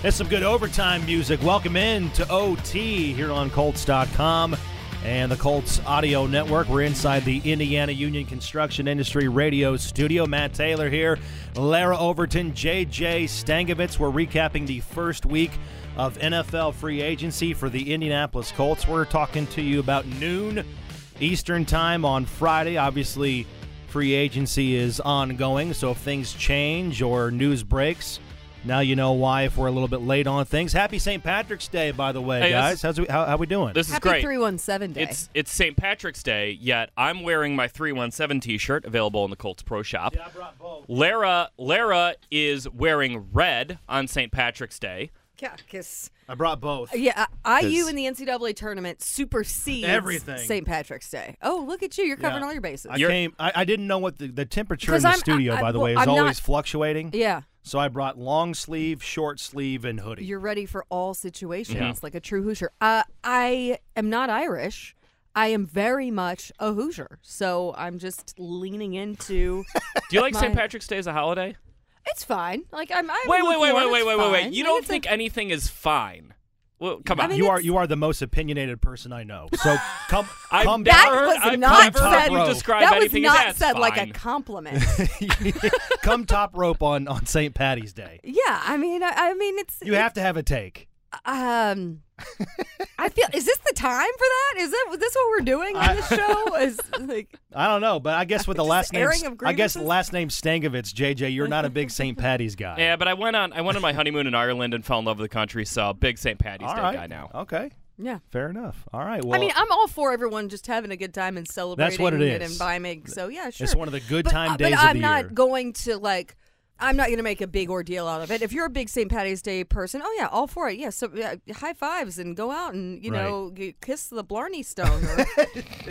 That's some good overtime music. Welcome in to OT here on Colts.com and the Colts Audio Network. We're inside the Indiana Union Construction Industry Radio Studio. Matt Taylor here, Larra Overton, JJ Stankevitz. We're recapping the first week of NFL free agency for the Indianapolis Colts. We're talking to you about noon Eastern Time on Friday. Obviously, free agency is ongoing, so if things change or news breaks, now you know why if we're a little bit late on things. Happy St. Patrick's Day, by the way, Hey, guys. How's we, how, how we doing? This is Happy great. 317 day. It's it's St. Patrick's Day, yet I'm wearing my 317 T-shirt available in the Colts Pro Shop. I brought both. Larra Larra is wearing red on St. Patrick's Day. yeah, 'cause- I brought both. yeah, I- IU 'Cause- in the NCAA tournament supersedes Everything. St. Patrick's Day. Oh, look at you. You're covering Yeah. all your bases. I You're- came. I, I didn't know what the, the temperature in 'Cause the I'm- studio, I- I- by the well, way, is I'm not- always fluctuating. yeah. So I brought long sleeve, short sleeve, and hoodie. You're ready for all situations, Yeah. like a true Hoosier. Uh, I am not Irish. I am very much a Hoosier. So I'm just leaning into. Do you like St. My- Patrick's Day as a holiday? It's fine. Like I'm. I'm Wait, wait, wait, wait, wait, wait, wait, wait. You Like, don't it's a- think anything is fine? Well, come I on. mean, you are it's- you are the most opinionated person I know. So come I've come never That heard, was I've not never heard said- you describe that was anything not as said like a fine. compliment. come top rope on on St. Patty's Day. yeah, I mean, I, I mean, it's You have to have a take. Um, I feel is this the time for that? Is that is this what we're doing on this show? Is like I don't know, but I guess with the last name, I guess the last name Stankevitz, JJ, you're not a big St. Patty's guy. Yeah, but I went on I went on my honeymoon in Ireland and fell in love with the country, so big St. Patty's All Day right. guy now. Okay, yeah. fair enough. All right. Well, I mean, I'm all for everyone just having a good time and celebrating that's what it and is. imbibing. So yeah, sure. it's one of the good but, time uh, days but of I'm the not year. going to like. I'm not going to make a big ordeal out of it. If you're a big St. Patty's Day person, oh yeah, all for it. Yeah, so yeah, high fives and go out and you Right. know g- kiss the Blarney Stone. Or,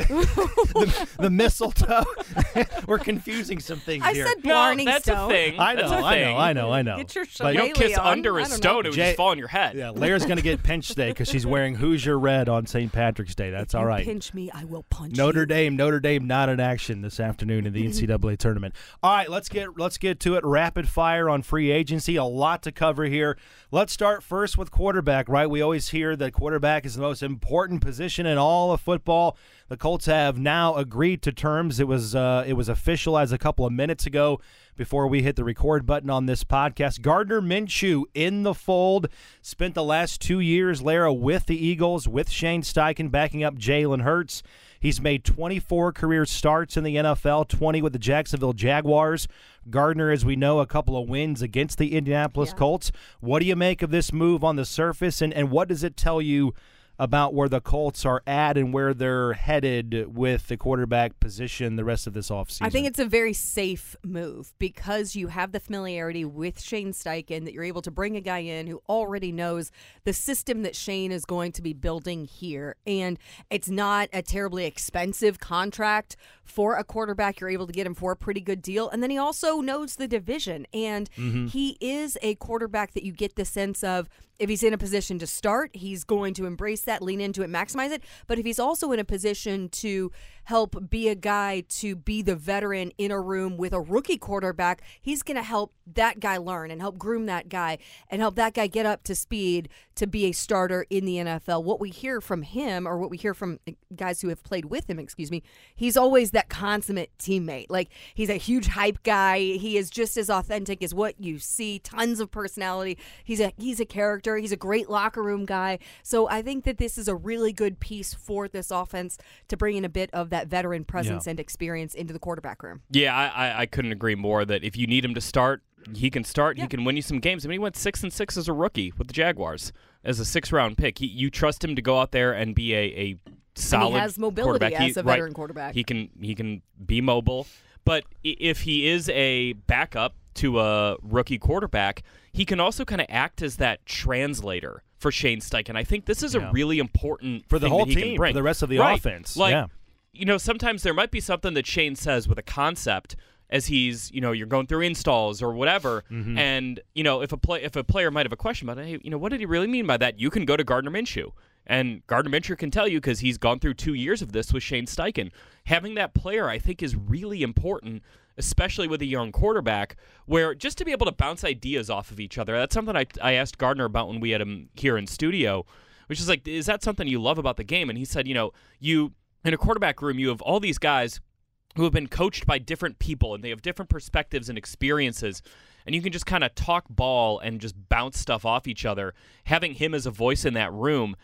the, the mistletoe. We're confusing some things here. I here. said No, Blarney that's Stone. a thing. I know, That's a I thing. know, I know, I know. Get your But- You don't kiss on. under I a don't stone; know. it would Jay- just fall on your head. Yeah, Larra's going to get pinched today because she's wearing Hoosier red on St. Patrick's Day. That's all You. Pinch me, I will punch Notre you. Dame, Notre Dame, not in action this afternoon in the NCAA tournament. All right, let's get let's get to it. Rapid fire on free agency. A lot to cover here. Let's start first with quarterback. Right, we always hear that quarterback is the most important position in all of football. The Colts have now agreed to terms. It was uh, it was official as a couple of minutes ago before we hit the record button on this podcast. Gardner Minshew in the fold. Spent the last two years, Larra, with the Eagles, with Shane Steichen backing up Jalen Hurts. He's made 24 career starts in the NFL, 20 with the Jacksonville Jaguars. Gardner, as we know, a couple of wins against the Indianapolis Yeah. Colts. What do you make of this move on the surface, and, and what does it tell you about where the Colts are at and where they're headed with the quarterback position the rest of this offseason? I think it's a very safe move because you have the familiarity with Shane Steichen that you're able to bring a guy in who already knows the system that Shane is going to be building here. And it's not a terribly expensive contract for a quarterback. You're able to get him for a pretty good deal. And then he also knows the division. And mm-hmm. he is a quarterback that you get the sense of if he's in a position to start, he's going to embrace that, lean into it, maximize it. But if he's also in a position to help be a guy to be the veteran in a room with a rookie quarterback, he's going to help that guy learn and help groom that guy and help that guy get up to speed to be a starter in the NFL. What we hear from him, or what we hear from guys who have played with him, excuse me, he's always that consummate teammate. Like he's a huge hype guy. He is just as authentic as what you see. Tons of personality. He's a he's a character. He's a great locker room guy. So I think that this is a really good piece for this offense to bring in a bit of that veteran presence Yeah. and experience into the quarterback room. Yeah, I, I, I couldn't agree more that if you need him to start, he can start. He can win you some games. I mean, he went six and six as a rookie with the Jaguars as a six round pick. He, you trust him to go out there and be a, a solid has mobility quarterback. as He- a right, veteran quarterback. He can he can be mobile, but if he is a backup to a rookie quarterback, he can also kind of act as that translator for Shane Steichen. I think this is Yeah. a really important For the thing whole that he can team, bring. for the rest of the Right. offense. Like, Yeah. You know, sometimes there might be something that Shane says with a concept as he's, you know, you're going through installs or whatever, Mm-hmm. and you know, if a play, if a player might have a question about, hey, you know, what did he really mean by that? You can go to Gardner Minshew, and Gardner Minshew can tell you because he's gone through two years of this with Shane Steichen. Having that player, I think, is really important especially with a young quarterback, where just to be able to bounce ideas off of each other. That's something I, I asked Gardner about when we had him here in studio, which is like, is that something you love about the game? And he said, you know, you in a quarterback room, you have all these guys who have been coached by different people and they have different perspectives and experiences and you can just kind of talk ball and just bounce stuff off each other. Having him as a voice in that room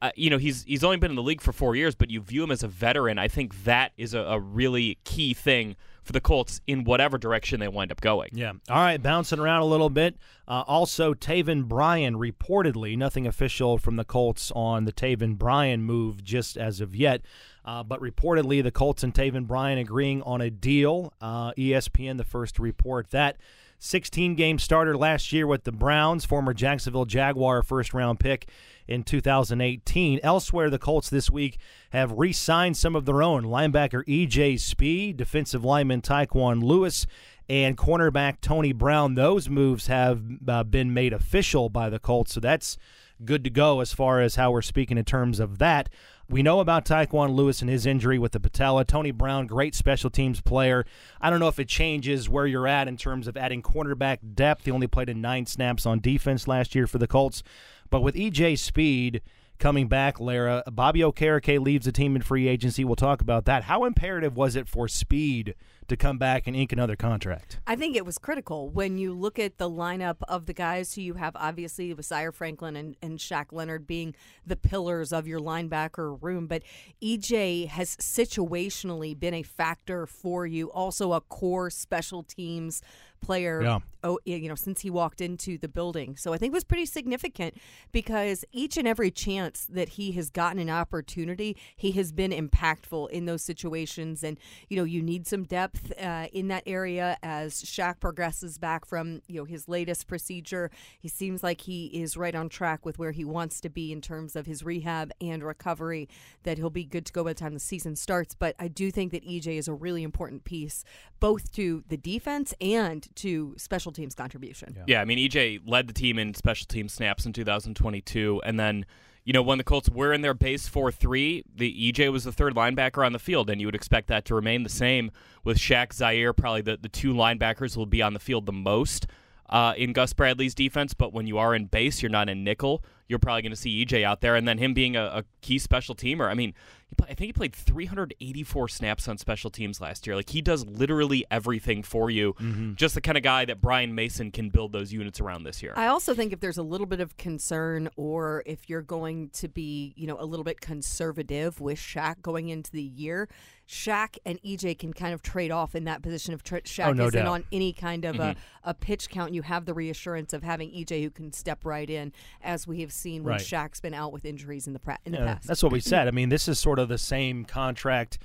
uh, you know he's he's only been in the league for four years but you view him as a veteran. I think that is a, a really key thing for the Colts in whatever direction they wind up going. Yeah. All right, bouncing around a little bit. Uh, also, Taven Bryan reportedly, nothing official from the Colts on the Taven Bryan move just as of yet. Uh, but reportedly, the Colts and Taven Bryan agreeing on a deal. Uh, ESPN, the first to report that. 16 game starter last year with the Browns, former Jacksonville Jaguar first round pick in 2018. Elsewhere, the Colts this week have re signed some of their own linebacker EJ Speed, defensive lineman Tyquan Lewis, and cornerback Tony Brown. Those moves have uh, been made official by the Colts, so that's good to go as far as how we're speaking in terms of that. We know about Tyquan Lewis and his injury with the patella. Tony Brown, great special teams player. I don't know if it changes where you're at in terms of adding cornerback depth. He only played in nine snaps on defense last year for the Colts. But with EJ Speed coming back, Larra, Bobby Okereke leaves the team in free agency. We'll talk about that. How imperative was it for Speed to come back and ink another contract? I think it was critical when you look at the lineup of the guys who you have, obviously, with Zaire Franklin and, and Shaq Leonard being the pillars of your linebacker room. But EJ has situationally been a factor for you, also a core special teams player yeah. oh you know since he walked into the building. So i think it was pretty significant because each and every chance that he has gotten an opportunity he has been impactful in those situations. And you know you need some depth uh, in that area as Shaq progresses back from you know his latest procedure. He seems like he is right on track with where he wants to be in terms of his rehab and recovery that he'll be good to go by the time the season starts. But i do think that ej is a really important piece both to the defense and to special teams contribution. Yeah. yeah, I mean EJ led the team in special team snaps in 2022, and then you know when the Colts were in their base four three, the EJ was the third linebacker on the field, and you would expect that to remain the same with Shaq Zaire, probably the the two linebackers will be on the field the most. Uh, in Gus Bradley's defense, but when you are in base, you're not in nickel. You're probably going to see EJ out there, and then him being a, a key special teamer. I mean, I think he played 384 snaps on special teams last year. Like he does literally everything for you. Mm-hmm. Just the kind of guy that Brian Mason can build those units around this year. I also think if there's a little bit of concern, or if you're going to be, you know, a little bit conservative with Shaq going into the year, Shaq and EJ can kind of trade off in that position of tra- Shaq oh, no isn't doubt. on any kind of mm-hmm. a, a pitch count. You have the reassurance of having EJ who can step right in, as we have seen when right. Shaq's been out with injuries in the pra- in yeah, the past. That's what we said. I mean, this is sort of the same contract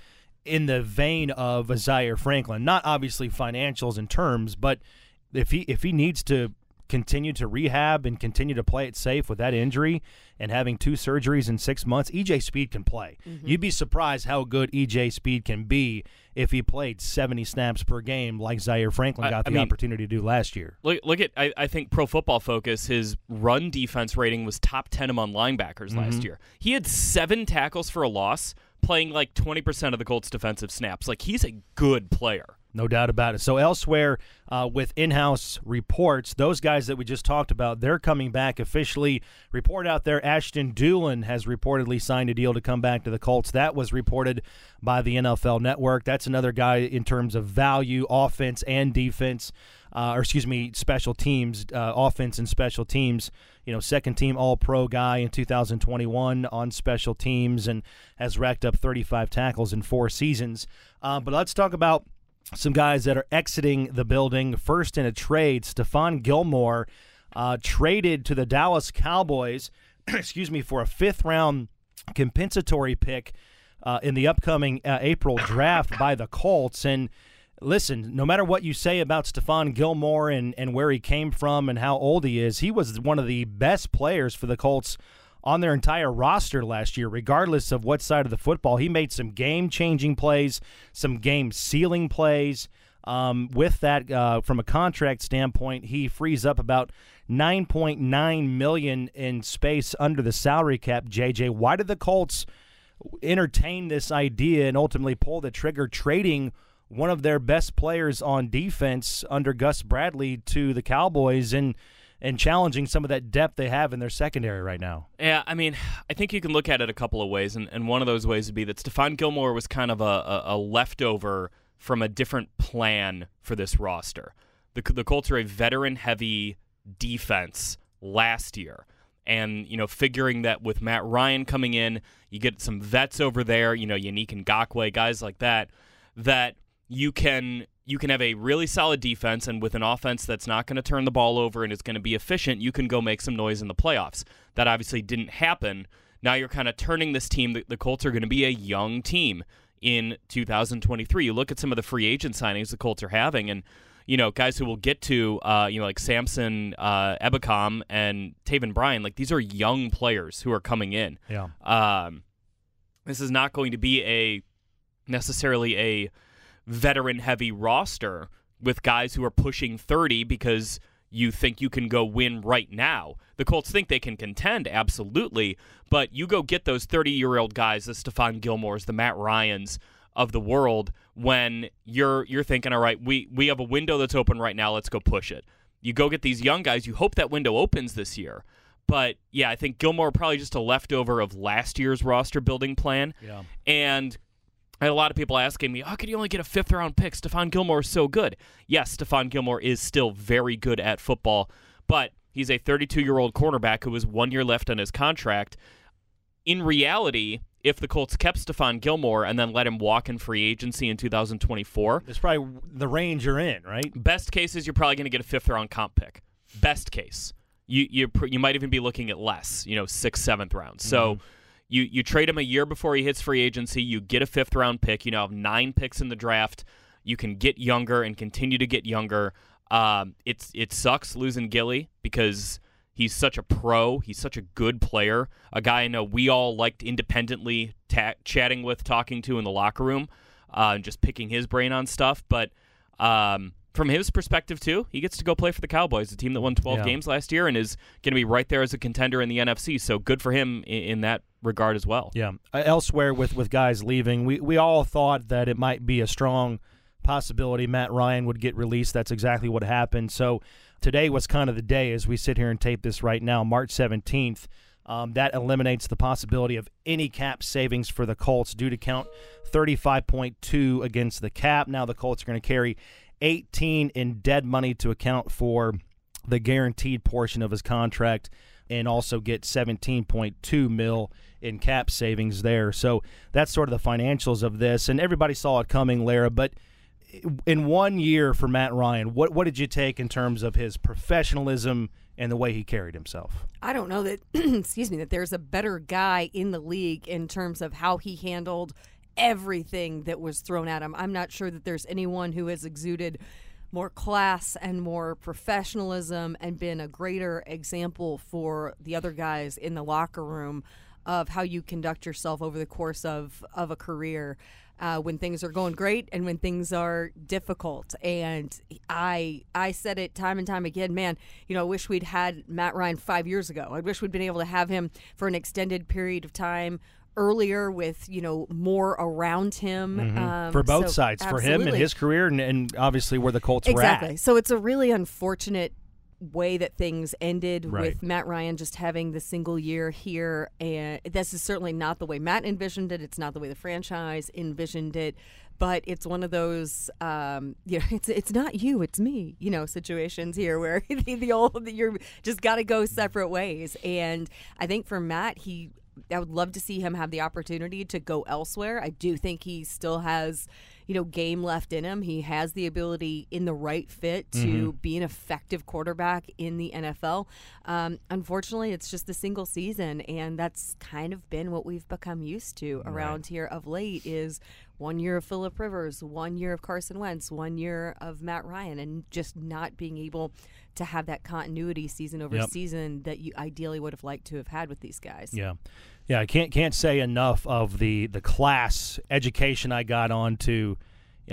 in the vein of Zaire Franklin. Not obviously financials and terms, but if he if he needs to continue to rehab and continue to play it safe with that injury and having two surgeries in six months, EJ Speed can play. Mm-hmm. You'd be surprised how good EJ Speed can be if he played 70 snaps per game like Zaire Franklin got I, I the mean, opportunity to do last year. Look, look at, I, I, think Pro Football Focus, his run defense rating was top 10 among linebackers mm-hmm. last year. He had seven tackles for a loss, playing like 20% of the Colts defensive snaps. Like, he's a good player. No doubt about it. So elsewhere uh, with in-house reports, those guys that we just talked about, they're coming back officially. Report out there, Ashton Dulin has reportedly signed a deal to come back to the Colts. That was reported by the NFL Network. That's another guy in terms of value, offense and defense, uh, or excuse me, special teams, uh, offense and special teams. You know, second team All Pro guy in 2021 on special teams and has racked up 35 tackles in four seasons. Uh, but let's talk about some guys that are exiting the building. First in a trade, Stephon Gilmore uh, traded to the Dallas Cowboys, excuse me, for a fifth round compensatory pick uh, in the upcoming uh, April draft by the Colts. And listen, no matter what you say about Stephon Gilmore and, and where he came from and how old he is, he was one of the best players for the Colts on their entire roster last year, regardless of what side of the football. He made some game changing plays, some game sealing plays. Um, with that, uh, from a contract standpoint, he frees up about 9.9 million in space under the salary cap. JJ, why did the Colts entertain this idea and ultimately pull the trigger, trading one of their best players on defense under Gus Bradley to the Cowboys and and challenging some of that depth they have in their secondary right now. Yeah, I mean, I think you can look at it a couple of ways, and, and one of those ways would be that Stephon Gilmore was kind of a, a, a leftover from a different plan for this roster. The, the Colts are a veteran heavy defense last year. And, you know, figuring that with Matt Ryan coming in, you get some vets over there, you know, Yannick Ngakoue, guys like that, that you can you can have a really solid defense, and with an offense that's not going to turn the ball over and is going to be efficient, you can go make some noise in the playoffs. That obviously didn't happen. Now you're kind of turning this team. The, the Colts are going to be a young team in 2023. You look at some of the free agent signings the Colts are having, and you know guys who will get to, uh, you know, like Samson uh, Ebukam and Taven Bryan. Like these are young players who are coming in. Yeah. Um, this is not going to be a necessarily a veteran heavy roster with guys who are pushing 30 because you think you can go win right now. The Colts think they can contend, absolutely, but you go get those 30 year old guys, the Stephon Gilmores, the Matt Ryans of the world, when you're you're thinking, all right, we, we have a window that's open right now, let's go push it. You go get these young guys, you hope that window opens this year. But yeah, I think Gilmore probably just a leftover of last year's roster building plan. Yeah. And I had a lot of people asking me, how could you only get a fifth round pick? Stephon Gilmore is so good. Yes, Stephon Gilmore is still very good at football, but he's a 32 year old cornerback who has one year left on his contract. In reality, if the Colts kept Stephon Gilmore and then let him walk in free agency in 2024, it's probably the range you're in, right? Best case is you're probably going to get a fifth round comp pick. Best case, you you you might even be looking at less, you know, sixth, seventh round. So. Mm-hmm you you trade him a year before he hits free agency. You get a fifth round pick. You now have nine picks in the draft. You can get younger and continue to get younger. Um, it's it sucks losing Gilly because he's such a pro. He's such a good player. A guy I know we all liked independently ta- chatting with, talking to in the locker room, uh, and just picking his brain on stuff. But um, from his perspective too, he gets to go play for the Cowboys, a team that won 12 Yeah. games last year and is going to be right there as a contender in the NFC. So good for him in, in that regard as well. Yeah. Uh, elsewhere, with with guys leaving, we we all thought that it might be a strong possibility Matt Ryan would get released. That's exactly what happened. So today was kind of the day as we sit here and tape this right now, March seventeenth. Um, that eliminates the possibility of any cap savings for the Colts due to count 35.2 against the cap. Now the Colts are going to carry 18 in dead money to account for the guaranteed portion of his contract and also get 17.2 mil in cap savings there. So that's sort of the financials of this and everybody saw it coming, Larra, but in one year for Matt Ryan, what what did you take in terms of his professionalism and the way he carried himself? I don't know that, excuse me, that there's a better guy in the league in terms of how he handled everything that was thrown at him. I'm not sure that there's anyone who has exuded more class and more professionalism and been a greater example for the other guys in the locker room of how you conduct yourself over the course of, of a career. Uh, when things are going great and when things are difficult. And I I said it time and time again, man, you know, I wish we'd had Matt Ryan five years ago. I wish we'd been able to have him for an extended period of time earlier with, you know, more around him. Um, Mm-hmm. for both so- sides, for him and his career, and, and obviously where the Colts. Exactly. So it's a really unfortunate way that things ended Right. with Matt Ryan just having the single year here and this is certainly not the way Matt envisioned it it's not the way the franchise envisioned it but it's one of those um, you know it's it's not you it's me you know situations here where the, the old you're just got to go separate ways and I think for Matt he I would love to see him have the opportunity to go elsewhere. I do think he still has, you know, game left in him. He has the ability in the right fit to be an effective quarterback in the NFL. Um, unfortunately, it's just a single season, and that's kind of been what we've become used to around here of late. Is one year of Philip Rivers, one year of Carson Wentz, one year of Matt Ryan, and just not being able to have that continuity season over Yep. season that you ideally would have liked to have had with these guys. Yeah, yeah. I can't can't say enough of the the class education I got on to, you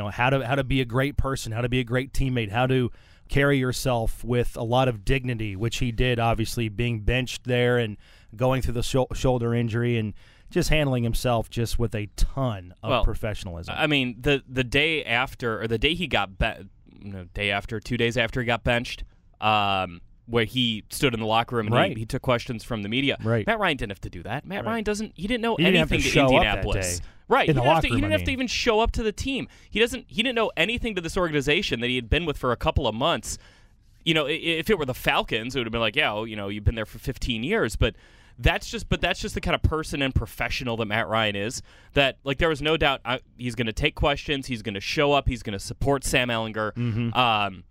know, how to how to be a great person, how to be a great teammate, how to carry yourself with a lot of dignity, which he did. Obviously, being benched there and going through the shou- shoulder injury and just handling himself just with a ton of Well, professionalism. I mean, the the day after, or the day he got, be- no, day after, two days after he got benched, um, where he stood in the locker room and Right. he, he took questions from the media. Right. Matt Ryan didn't have to do that. Matt Right. Ryan doesn't. He didn't know He didn't to anything up that Indianapolis. Right. In he the didn't, have to, he didn't have to even show up to the team. He doesn't. He didn't know anything to this organization that he had been with for a couple of months. You know, if it were the Falcons, it would have been like, yeah, well, you know, you've been there for 15 years, but. That's just, but that's just the kind of person and professional that Matt Ryan is. That like there was no doubt uh, he's going to take questions, he's going to show up, he's going to support Sam Ehlinger. Mm-hmm. Um,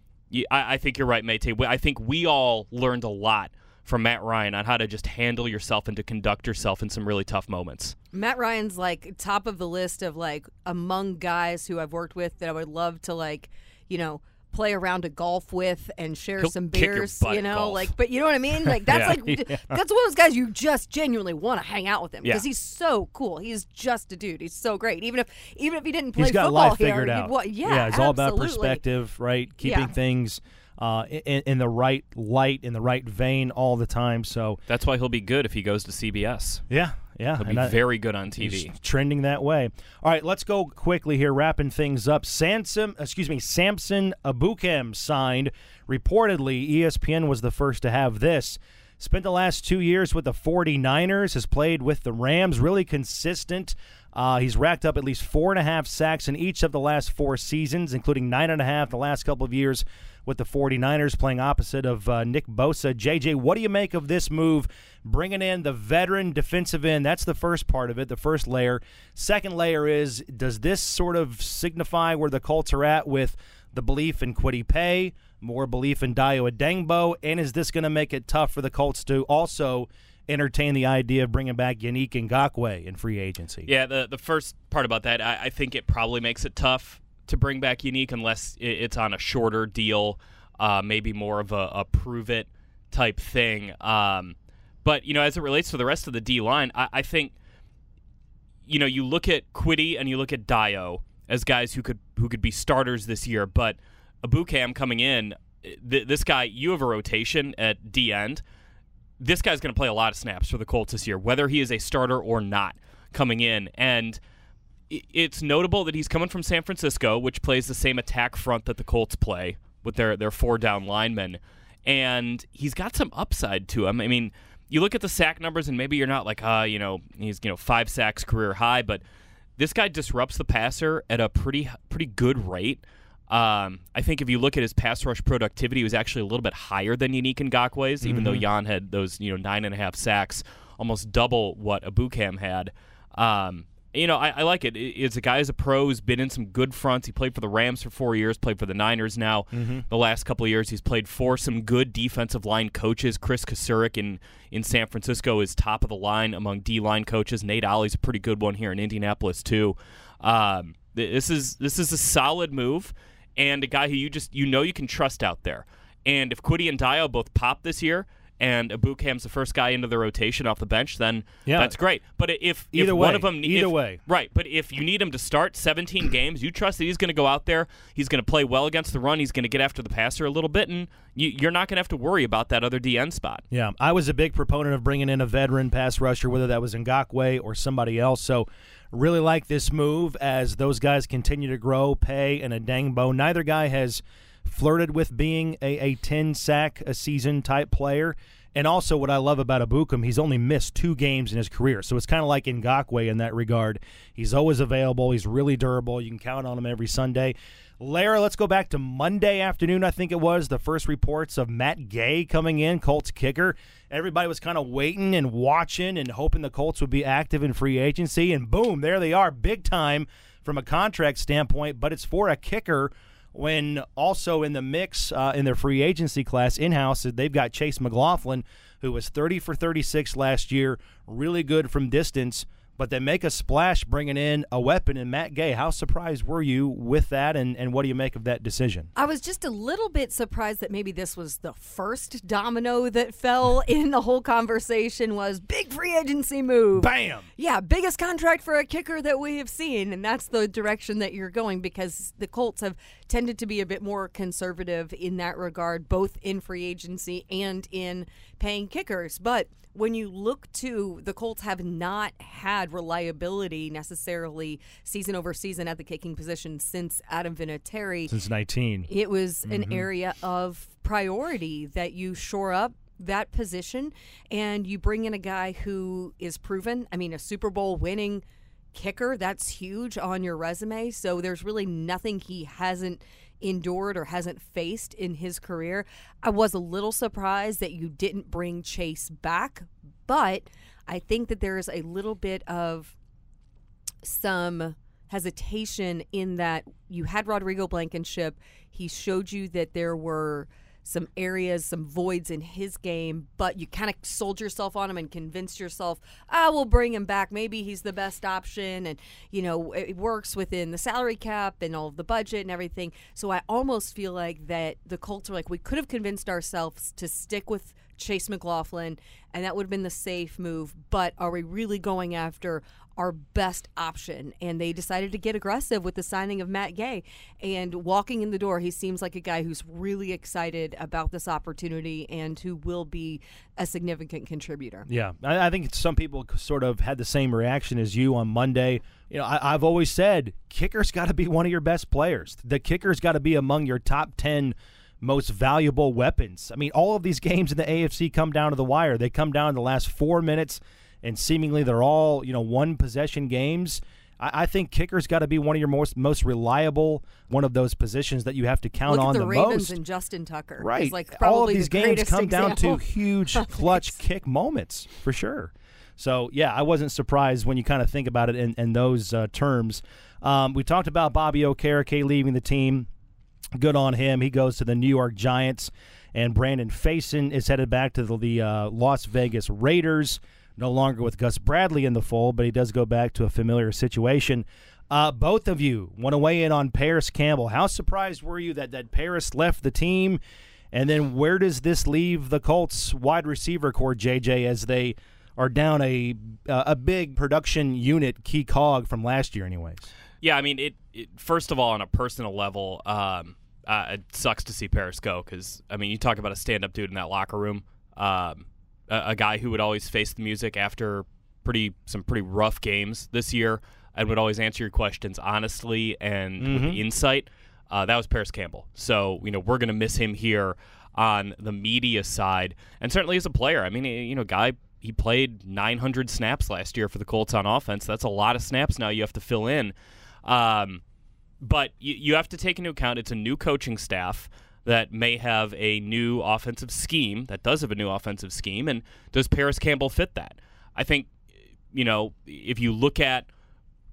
I, I think you're right, Mate. I think we all learned a lot from Matt Ryan on how to just handle yourself and to conduct yourself in some really tough moments. Matt Ryan's like top of the list of like among guys who I've worked with that I would love to like, you know, play around a golf with and share He'll some beers, you know, golf. like but you know what I mean? Like that's Yeah. like Yeah. that's one of those guys you just genuinely want to hang out with him Yeah. because he's so cool. He's just a dude. He's so great. Even if even if he didn't play He's got football life here, figured you'd out. wa- yeah, it's all about perspective, right? Keeping Yeah. things uh, in, in the right light, in the right vein all the time. So, That's why he'll be good if he goes to CBS. yeah, yeah. He'll be I- very good on TV. trending that way. All right, let's go quickly here, wrapping things up. Samson, excuse me, Samson Ebukam signed. Reportedly, ESPN was the first to have this. Spent the last two years with the 49ers, has played with the Rams, really consistent. Uh, he's racked up at least four and a half sacks in each of the last four seasons, including nine and a half the last couple of years with the 49ers, playing opposite of uh, Nick Bosa. JJ, what do you make of this move, bringing in the veteran defensive end? That's the first part of it, the first layer. Second layer is does this sort of signify where the Colts are at with the belief in Kwity Paye, more belief in Dayo Odeyingbo, and is this going to make it tough for the Colts to also entertain the idea of bringing back Yannick Ngakoue in free agency? Yeah, the the first part about that, I, I think it probably makes it tough to bring back Yannick unless it's on a shorter deal, uh, maybe more of a, a prove it type thing. Um, but you know, as it relates to the rest of the D line, I, I think you know you look at Kwity and you look at Dayo as guys who could who could be starters this year, but Ebukam coming in, th- this guy you have a rotation at D end this guy's going to play a lot of snaps for the Colts this year, whether he is a starter or not coming in. And it's notable that he's coming from San Francisco, which plays the same attack front that the Colts play with their, their four down linemen. And he's got some upside to him. I mean, you look at the sack numbers, and maybe you're not like, uh, you know, he's you know five sacks career high, but this guy disrupts the passer at a pretty pretty good rate. Um, I think if you look at his pass rush productivity, he was actually a little bit higher than Yannick Ngakoue's, even though Jan had those you know nine and a half sacks, almost double what Ebukam had. Um, you know, I, I like it. It- It's a guy who's a pro, who's been in some good fronts. He played for the Rams for four years, played for the Niners now. The last couple of years, he's played for some good defensive line coaches. Kris Kocurek in, in San Francisco is top of the line among D line coaches. Nate Ollie's a pretty good one here in Indianapolis too. Um, this is this is a solid move, and a guy who you just you know you can trust out there. And if Kwity and Dayo both pop this year, and Ebukam's the first guy into the rotation off the bench, then Yeah. that's great. But if Either if way, one of them either if- way. Right, but if you need him to start 17 games, you trust that he's going to go out there, he's going to play well against the run, he's going to get after the passer a little bit, and you, you're not going to have to worry about that other DN spot. Yeah, I was a big proponent of bringing in a veteran pass rusher, whether that was Ngakoue or somebody else. So, really like this move as those guys continue to grow. Paye and Odeyingbo. Neither guy has flirted with being a, a 10 sack a season type player. And also, what I love about Ebukam, he's only missed two games in his career. So it's kind of like Ngakoue in that regard. He's always available. He's really durable. You can count on him every Sunday. Lara, let's go back to Monday afternoon, I think it was. The first reports of Matt Gay coming in, Colts kicker. Everybody was kind of waiting and watching and hoping the Colts would be active in free agency. And boom, there they are, big time from a contract standpoint. But it's for a kicker when also in the mix uh, in their free agency class in house, they've got Chase McLaughlin, who was 30 for 36 last year, really good from distance. But they make a splash bringing in a weapon and Matt Gay. How surprised were you with that, and, and what do you make of that decision? I was just a little bit surprised that maybe this was the first domino that fell in the whole conversation was big free agency move. Bam! Yeah, biggest contract for a kicker that we have seen, and that's the direction that you're going because the Colts have tended to be a bit more conservative in that regard, both in free agency and in paying kickers. But when you look to the Colts have not had reliability necessarily season over season at the kicking position since Adam Vinatieri. Since 19. It was an mm-hmm. area of priority that you shore up that position and you bring in a guy who is proven. I mean, a Super Bowl winning kicker, that's huge on your resume. So there's really nothing he hasn't endured or hasn't faced in his career. I was a little surprised that you didn't bring Chase back, but I think that there is a little bit of some hesitation in that you had Rodrigo Blankenship. He showed you that there were some areas, some voids in his game, but you kind of sold yourself on him and convinced yourself, ah, we'll bring him back. Maybe he's the best option. And, you know, it works within the salary cap and all of the budget and everything. So I almost feel like that the Colts are like, we could have convinced ourselves to stick with Chase McLaughlin, and that would have been the safe move. But are we really going after our best option. And they decided to get aggressive with the signing of Matt Gay. And walking in the door, he seems like a guy who's really excited about this opportunity and who will be a significant contributor. Yeah, I, I think some people sort of had the same reaction as you on Monday. You know, I, I've always said kicker's got to be one of your best players. The kicker's got to be among your top 10 most valuable weapons. I mean, all of these games in the AFC come down to the wire. They come down to the last four minutes and seemingly they're all you know one possession games. I, I think kicker's got to be one of your most most reliable, one of those positions that you have to count Look on at the, the Ravens most. and Justin Tucker. Right, like all of these the games come down to huge clutch kick moments for sure. So yeah, I wasn't surprised when you kind of think about it in, in those uh, terms. Um, we talked about Bobby Okereke leaving the team. Good on him. He goes to the New York Giants, and Brandon Facyson is headed back to the, the uh, Las Vegas Raiders. No longer with Gus Bradley in the fold, but he does go back to a familiar situation. Uh, both of you want to weigh in on Parris Campbell. How surprised were you that that Parris left the team? And then where does this leave the Colts wide receiver core, JJ, as they are down a uh, a big production unit key cog from last year, anyways? Yeah, I mean, it, it first of all, on a personal level, um, uh, it sucks to see Parris go because I mean, you talk about a stand-up dude in that locker room, um, a, a guy who would always face the music after pretty some pretty rough games this year, and would always answer your questions honestly and with insight. Uh, that was Parris Campbell. So you know, we're gonna miss him here on the media side, and certainly as a player. I mean, you know, guy. He played 900 snaps last year for the Colts on offense. That's a lot of snaps now you have to fill in. Um, but you, you have to take into account it's a new coaching staff that may have a new offensive scheme that does have a new offensive scheme and does Parris Campbell fit that? I think you know if you look at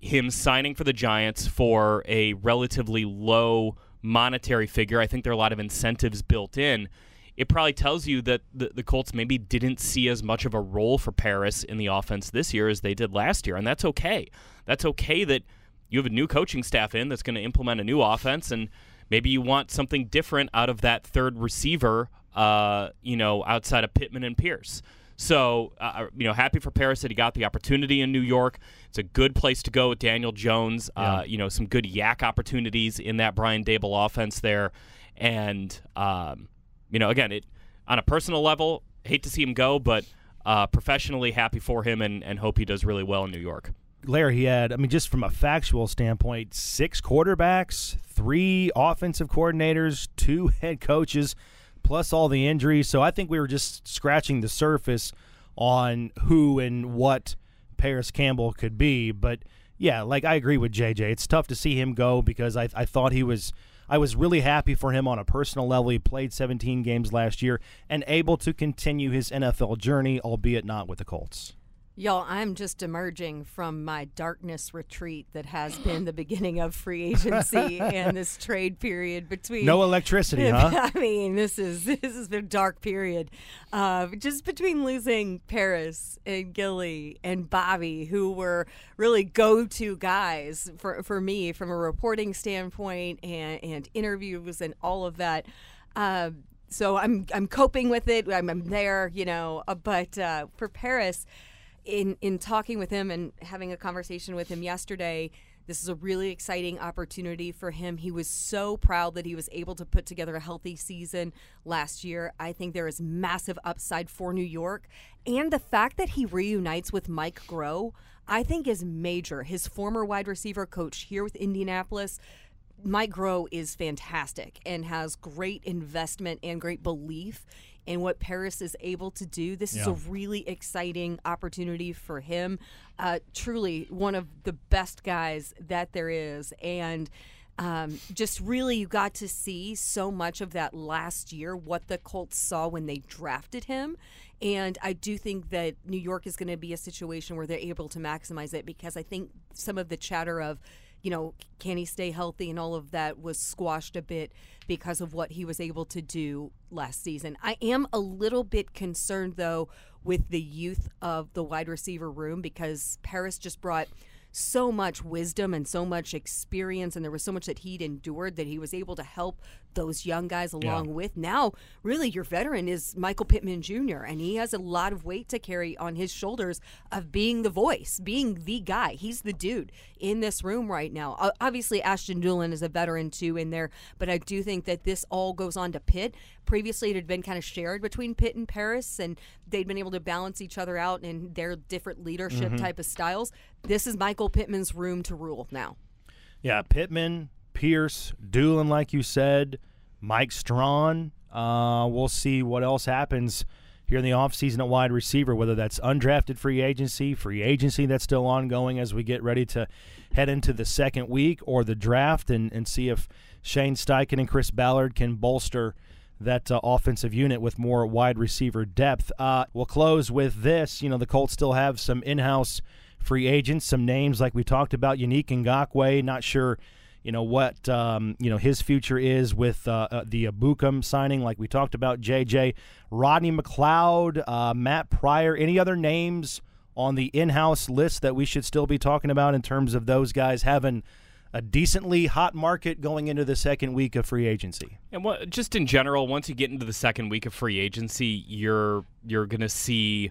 him signing for the Giants for a relatively low monetary figure I think there are a lot of incentives built in. It probably tells you that the, the Colts maybe didn't see as much of a role for Parris in the offense this year as they did last year and that's okay. That's okay that you have a new coaching staff in that's going to implement a new offense, and maybe you want something different out of that third receiver, uh, you know, outside of Pittman and Pierce. So, uh, you know, happy for Parris that he got the opportunity in New York. It's a good place to go with Daniel Jones. Uh, you know, some good YAC opportunities in that Brian Daboll offense there, and um, you know, again, it on a personal level, hate to see him go, but uh, professionally happy for him and, and hope he does really well in New York. Larra, he had, I mean, just from a factual standpoint, six quarterbacks, three offensive coordinators, two head coaches, plus all the injuries. So I think we were just scratching the surface on who and what Parris Campbell could be. But yeah, like I agree with JJ. It's tough to see him go because I, I thought he was. I was really happy for him on a personal level. He played 17 games last year and able to continue his NFL journey, albeit not with the Colts. Y'all, I'm just emerging from my darkness retreat that has been the beginning of free agency and this trade period between No electricity, huh? I mean, this is this has been a dark period. Uh, just between losing Parris and Gilly and Bobby, who were really go-to guys for for me from a reporting standpoint and and interviews and all of that. Uh, so I'm I'm coping with it. I'm, I'm there, you know. Uh, but uh, for Parris, in in talking with him and having a conversation with him yesterday, This is a really exciting opportunity for him. He was so proud that he was able to put together a healthy season last year. I think there is massive upside for New York. And the fact that he reunites with Mike Groh, I think is major. His former wide receiver coach here with Indianapolis. Mike Groh is fantastic and has great investment and great belief in what Parris is able to do. This is a really exciting opportunity for him. Uh, truly one of the best guys that there is. And um, just really, you got to see so much of that last year, what the Colts saw when they drafted him. And I do think that New York is going to be a situation where they're able to maximize it because I think some of the chatter of, you know, can he stay healthy and all of that was squashed a bit because of what he was able to do last season. I am a little bit concerned, though, with the youth of the wide receiver room because Parris just brought so much wisdom and so much experience, and there was so much that he'd endured that he was able to help those young guys along with. Now, really, your veteran is Michael Pittman Jr., and he has a lot of weight to carry on his shoulders of being the voice, being the guy. He's the dude in this room right now. Obviously, Ashton Dulin is a veteran too in there, but I do think that this all goes on to Pitt. Previously, it had been kind of shared between Pitt and Parris, and they'd been able to balance each other out in their different leadership mm-hmm. type of styles. This is Michael Pittman's room to rule now. Yeah, Pittman, Pierce, Dulin, like you said, Mike Strachan. Uh, we'll see what else happens here in the offseason at wide receiver, whether that's undrafted free agency, free agency that's still ongoing as we get ready to head into the second week, or the draft and, and see if Shane Steichen and Chris Ballard can bolster that uh, offensive unit with more wide receiver depth. Uh, we'll close with this. You know, the Colts still have some in house free agents, some names like we talked about, Yannick Ngakoue. Not sure, you know, what um, you know his future is with uh, uh, the Ebukam signing, like we talked about. JJ, Rodney McLeod, uh, Matt Pryor. Any other names on the in-house list that we should still be talking about in terms of those guys having a decently hot market going into the second week of free agency? And what, just in general, once you get into the second week of free agency, you're you're gonna see,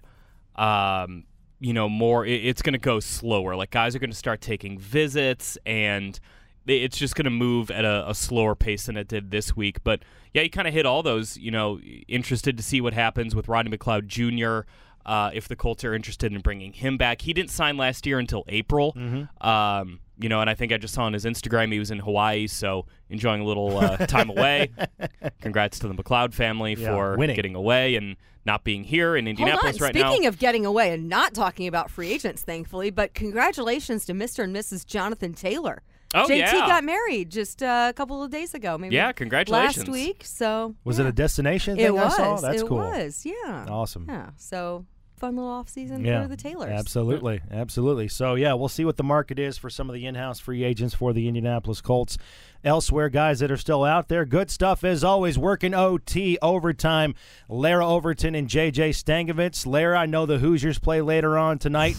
um, you know, more. It, it's gonna go slower. Like guys are gonna start taking visits, and it's just gonna move at a, a slower pace than it did this week. But yeah, you kind of hit all those. You know, interested to see what happens with Rodney McLeod Jr. Uh, if the Colts are interested in bringing him back, he didn't sign last year until April. Um, you know, and I think I just saw on his Instagram he was in Hawaii, so enjoying a little uh, time away. Congrats to the McLeod family Yeah, for winning. getting away and not being here in Hold Indianapolis on. right now. Speaking of getting away and not talking about free agents, thankfully, but congratulations to Mr. and Mrs. Jonathan Taylor. Oh, JT yeah. got married just uh, a couple of days ago, maybe. Yeah, congratulations. Last week, so Was yeah. it a destination thing It I was. saw? That's it cool. was. Yeah. Awesome. Yeah. So fun little off season Yeah, for the Taylors. Absolutely, absolutely. So yeah, we'll see what the market is for some of the in-house free agents for the Indianapolis Colts. Elsewhere, guys that are still out there, good stuff as always. Working OT overtime. Larra Overton and JJ Stankevitz. Larra, I know the Hoosiers play later on tonight.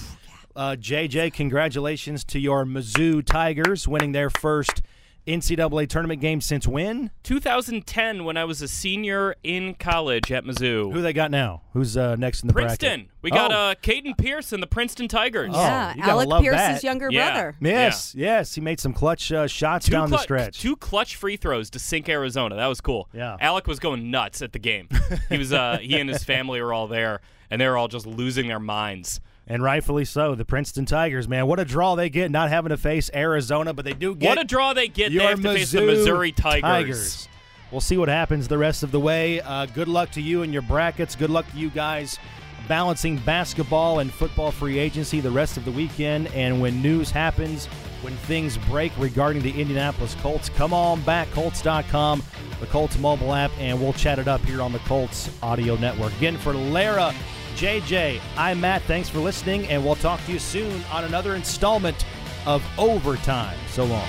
Uh, JJ, congratulations to your Mizzou Tigers winning their first NCAA tournament game since when? 2010, when I was a senior in college at Mizzou. Who they got now? Who's uh, next in the bracket? Princeton. We got Oh. uh, Caden Pierce and the Princeton Tigers. Oh, Yeah. you gotta Alec love Pierce's that. younger Yeah. brother. Yes, yes, he made some clutch uh, shots Two down the stretch. Two clutch free throws to sink Arizona. That was cool. Yeah. Alec was going nuts at the game. he was uh, he and his family were all there, and they were all just losing their minds. And rightfully so. The Princeton Tigers, man, what a draw they get not having to face Arizona, but they do get what a draw they get! They have to face the Mizzou Missouri Tigers. We'll see what happens the rest of the way. Uh, good luck to you and your brackets. Good luck to you guys balancing basketball and football free agency the rest of the weekend. And when news happens, when things break regarding the Indianapolis Colts, come on back, Colts.com, the Colts mobile app, and we'll chat it up here on the Colts Audio Network. Again, for Larra, JJ, I'm Matt. Thanks for listening, and we'll talk to you soon on another installment of Overtime. So long.